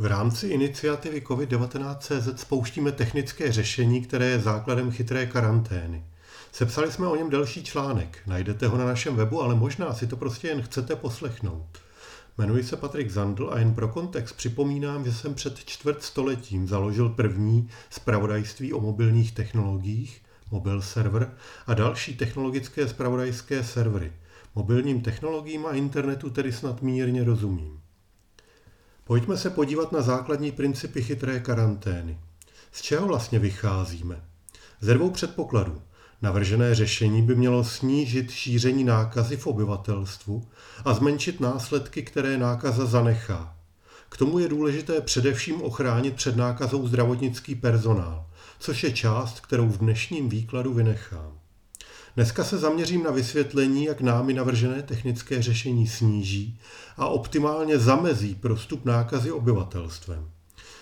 V rámci iniciativy COVID-19 spouštíme technické řešení, které je základem chytré karantény. Sepsali jsme o něm delší článek, najdete ho na našem webu, ale možná si to prostě jen chcete poslechnout. Jmenuji se Patrik Zandl a jen pro kontext připomínám, že jsem před čtvrt stoletím založil první zpravodajství o mobilních technologiích, mobil server, a další technologické zpravodajské servery. Mobilním technologiím a internetu tedy snad mírně rozumím. Pojďme se podívat na základní principy chytré karantény. Z čeho vlastně vycházíme? Ze dvou předpokladů. Navržené řešení by mělo snížit šíření nákazy v obyvatelstvu a zmenšit následky, které nákaza zanechá. K tomu je důležité především ochránit před nákazou zdravotnický personál, což je část, kterou v dnešním výkladu vynechám. Dneska se zaměřím na vysvětlení, jak námi navržené technické řešení sníží a optimálně zamezí prostup nákazy obyvatelstvem.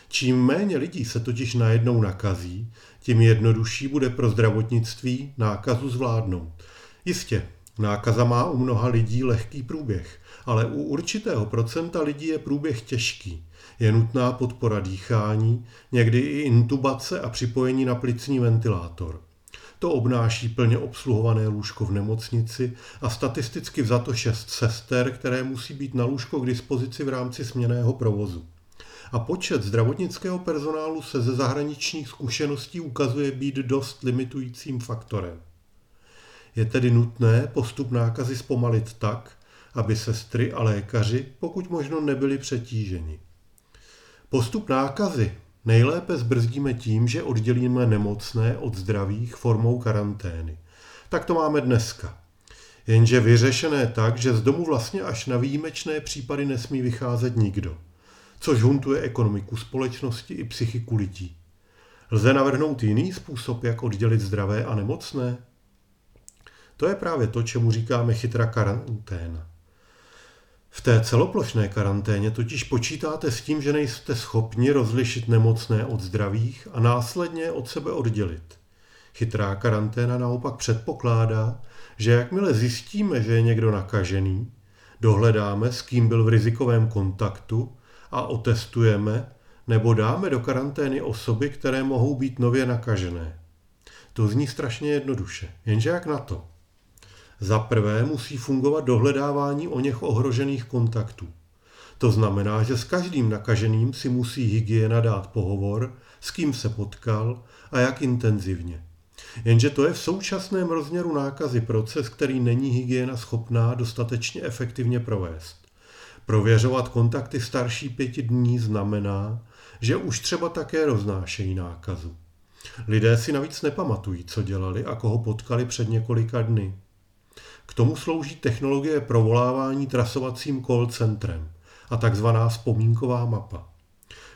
Čím méně lidí se totiž najednou nakazí, tím jednodušší bude pro zdravotnictví nákazu zvládnout. Jistě, nákaza má u mnoha lidí lehký průběh, ale u určitého procenta lidí je průběh těžký. Je nutná podpora dýchání, někdy i intubace a připojení na plicní ventilátor. To obnáší plně obsluhované lůžko v nemocnici a statisticky vzato šest sester, které musí být na lůžko k dispozici v rámci směného provozu. A počet zdravotnického personálu se ze zahraničních zkušeností ukazuje být dost limitujícím faktorem. Je tedy nutné postup nákazy zpomalit tak, aby sestry a lékaři pokud možno nebyli přetíženi. Postup nákazy Nejlépe zbrzdíme tím, že oddělíme nemocné od zdravých formou karantény. Tak to máme dneska. Jenže vyřešené tak, že z domu vlastně až na výjimečné případy nesmí vycházet nikdo. Což huntuje ekonomiku společnosti i psychiku lidí. Lze navrhnout jiný způsob, jak oddělit zdravé a nemocné? To je právě to, čemu říkáme chytrá karanténa. V té celoplošné karanténě totiž počítáte s tím, že nejste schopni rozlišit nemocné od zdravých a následně od sebe oddělit. Chytrá karanténa naopak předpokládá, že jakmile zjistíme, že je někdo nakažený, dohledáme, s kým byl v rizikovém kontaktu a otestujeme nebo dáme do karantény osoby, které mohou být nově nakažené. To zní strašně jednoduše, jenže jak na to? Za prvé musí fungovat dohledávání o něch ohrožených kontaktů. To znamená, že s každým nakaženým si musí hygiena dát pohovor, s kým se potkal a jak intenzivně. Jenže to je v současném rozměru nákazy proces, který není hygiena schopná dostatečně efektivně provést. Prověřovat kontakty starší pěti dní znamená, že už třeba také roznášejí nákazu. Lidé si navíc nepamatují, co dělali a koho potkali před několika dny. Tomu slouží technologie provolávání trasovacím call centrem a takzvaná vzpomínková mapa.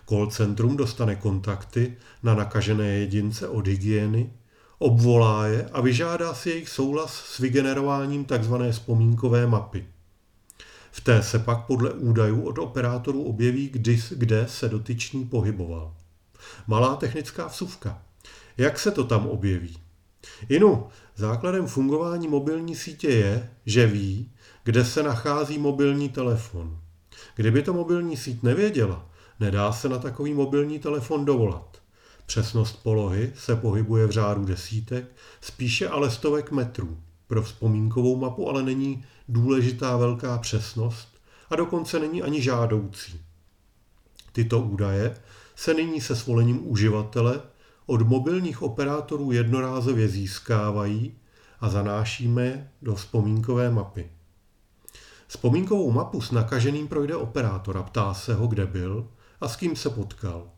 Call centrum dostane kontakty na nakažené jedince od hygieny, obvolá je a vyžádá si jejich souhlas s vygenerováním tzv. vzpomínkové mapy. V té se pak podle údajů od operátorů objeví, kdy, kde se dotyčný pohyboval. Malá technická vsuvka. Jak se to tam objeví? Inu, základem fungování mobilní sítě je, že ví, kde se nachází mobilní telefon. Kdyby to mobilní síť nevěděla, nedá se na takový mobilní telefon dovolat. Přesnost polohy se pohybuje v řádu desítek, spíše ale stovek metrů. Pro vzpomínkovou mapu ale není důležitá velká přesnost a dokonce není ani žádoucí. Tyto údaje se nyní se svolením uživatele od mobilních operátorů jednorázově získávají a zanášíme do vzpomínkové mapy. Vzpomínkovou mapu s nakaženým projde operátor a ptá se ho, kde byl a s kým se potkal.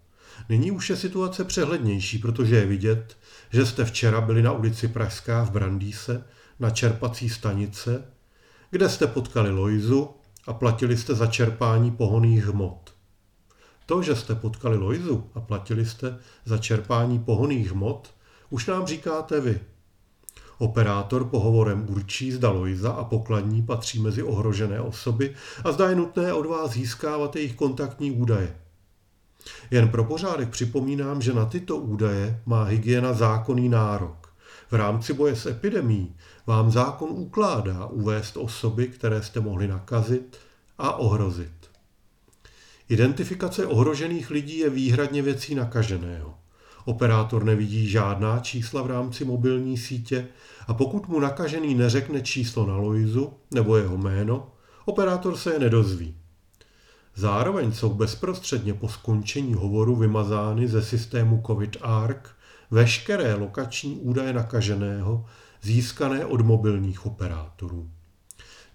Nyní už je situace přehlednější, protože je vidět, že jste včera byli na ulici Pražská v Brandýse na čerpací stanice, kde jste potkali Lojzu a platili jste za čerpání pohoných hmot. To, že jste potkali Lojzu a platili jste za čerpání pohoných hmot, už nám říkáte vy. Operátor pohovorem určí, zda Lojza a pokladní patří mezi ohrožené osoby a zda je nutné od vás získávat jejich kontaktní údaje. Jen pro pořádek připomínám, že na tyto údaje má hygiena zákonný nárok. V rámci boje s epidemí vám zákon ukládá uvést osoby, které jste mohli nakazit a ohrozit. Identifikace ohrožených lidí je výhradně věcí nakaženého. Operátor nevidí žádná čísla v rámci mobilní sítě a pokud mu nakažený neřekne číslo na Loizu nebo jeho jméno, operátor se je nedozví. Zároveň jsou bezprostředně po skončení hovoru vymazány ze systému COVID-ARC veškeré lokační údaje nakaženého získané od mobilních operátorů.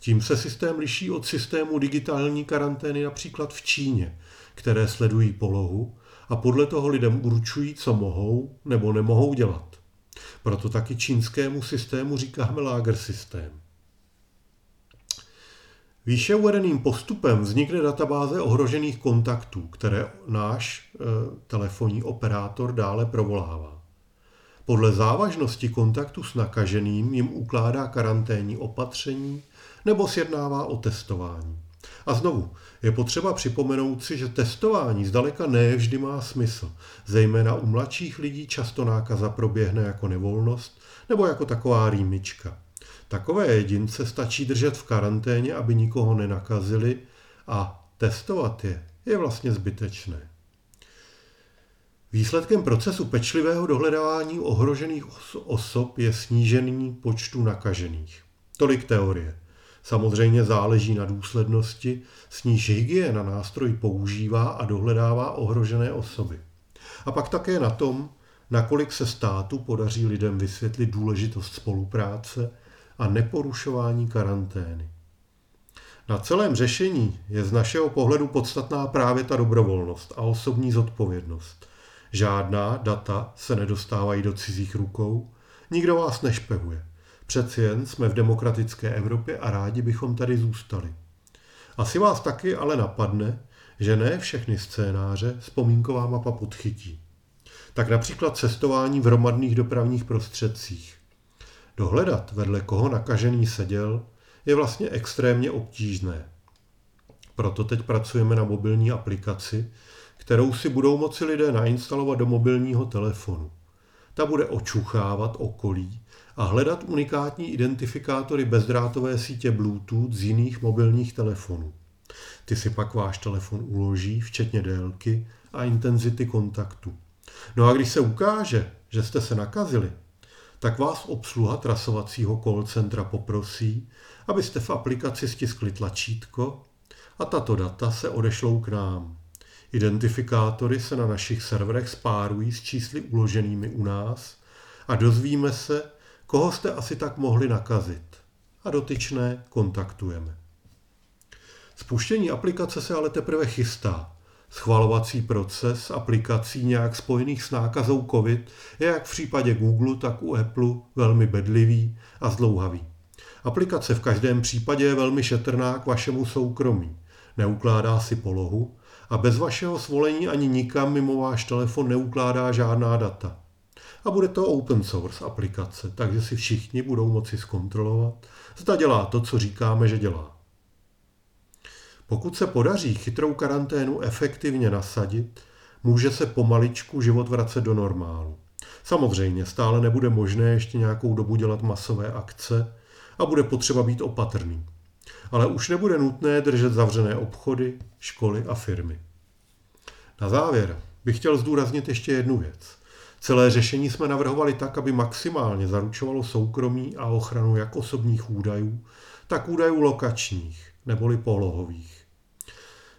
Tím se systém liší od systému digitální karantény například v Číně, které sledují polohu a podle toho lidem určují, co mohou nebo nemohou dělat. Proto taky čínskému systému říkáme Lager systém. Výše uvedeným postupem vznikne databáze ohrožených kontaktů, které náš e, telefonní operátor dále provolává. Podle závažnosti kontaktu s nakaženým jim ukládá karanténní opatření nebo sjednává o testování. A znovu, je potřeba připomenout si, že testování zdaleka ne vždy má smysl. Zejména u mladších lidí často nákaza proběhne jako nevolnost nebo jako taková rýmička. Takové jedince stačí držet v karanténě, aby nikoho nenakazili a testovat je je vlastně zbytečné. Výsledkem procesu pečlivého dohledávání ohrožených osob je snížení počtu nakažených. Tolik teorie. Samozřejmě záleží na důslednosti, s níž hygiena nástroj používá a dohledává ohrožené osoby. A pak také na tom, nakolik se státu podaří lidem vysvětlit důležitost spolupráce a neporušování karantény. Na celém řešení je z našeho pohledu podstatná právě ta dobrovolnost a osobní zodpovědnost. Žádná data se nedostávají do cizích rukou, nikdo vás nešpehuje. Přeci jen jsme v demokratické Evropě a rádi bychom tady zůstali. Asi vás taky ale napadne, že ne všechny scénáře vzpomínková mapa podchytí. Tak například cestování v hromadných dopravních prostředcích. Dohledat, vedle koho nakažený seděl, je vlastně extrémně obtížné. Proto teď pracujeme na mobilní aplikaci, kterou si budou moci lidé nainstalovat do mobilního telefonu. Ta bude očuchávat okolí a hledat unikátní identifikátory bezdrátové sítě Bluetooth z jiných mobilních telefonů. Ty si pak váš telefon uloží, včetně délky a intenzity kontaktu. No a když se ukáže, že jste se nakazili, tak vás obsluha trasovacího call centra poprosí, abyste v aplikaci stiskli tlačítko a tato data se odešlou k nám. Identifikátory se na našich serverech spárují s čísly uloženými u nás a dozvíme se, koho jste asi tak mohli nakazit. A dotyčné kontaktujeme. Spuštění aplikace se ale teprve chystá. Schvalovací proces aplikací nějak spojených s nákazou COVID je jak v případě Google, tak u Apple velmi bedlivý a zdlouhavý. Aplikace v každém případě je velmi šetrná k vašemu soukromí. Neukládá si polohu a bez vašeho svolení ani nikam mimo váš telefon neukládá žádná data. A bude to open source aplikace, takže si všichni budou moci zkontrolovat, zda dělá to, co říkáme, že dělá. Pokud se podaří chytrou karanténu efektivně nasadit, může se pomaličku život vracet do normálu. Samozřejmě stále nebude možné ještě nějakou dobu dělat masové akce a bude potřeba být opatrný. Ale už nebude nutné držet zavřené obchody, školy a firmy. Na závěr bych chtěl zdůraznit ještě jednu věc. Celé řešení jsme navrhovali tak, aby maximálně zaručovalo soukromí a ochranu jak osobních údajů, tak údajů lokačních neboli polohových.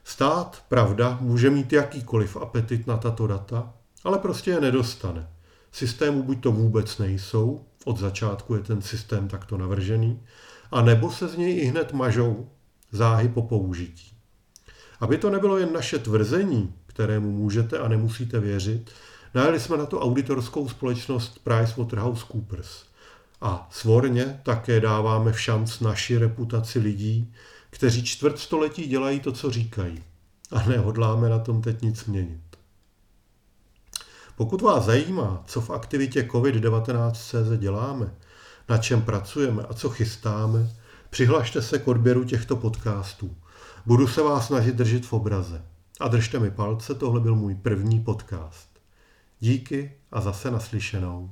Stát, pravda, může mít jakýkoliv apetit na tato data, ale prostě je nedostane. Systému buď to vůbec nejsou, od začátku je ten systém takto navržený, a nebo se z něj i hned mažou záhy po použití. Aby to nebylo jen naše tvrzení, kterému můžete a nemusíte věřit, najeli jsme na to auditorskou společnost PricewaterhouseCoopers. A svorně také dáváme v šanc naši reputaci lidí, kteří čtvrtstoletí dělají to, co říkají. A nehodláme na tom teď nic měnit. Pokud vás zajímá, co v aktivitě COVID-19 CZ děláme, na čem pracujeme a co chystáme, přihlašte se k odběru těchto podcastů. Budu se vás snažit držet v obraze. A držte mi palce, tohle byl můj první podcast. Díky a zase naslyšenou.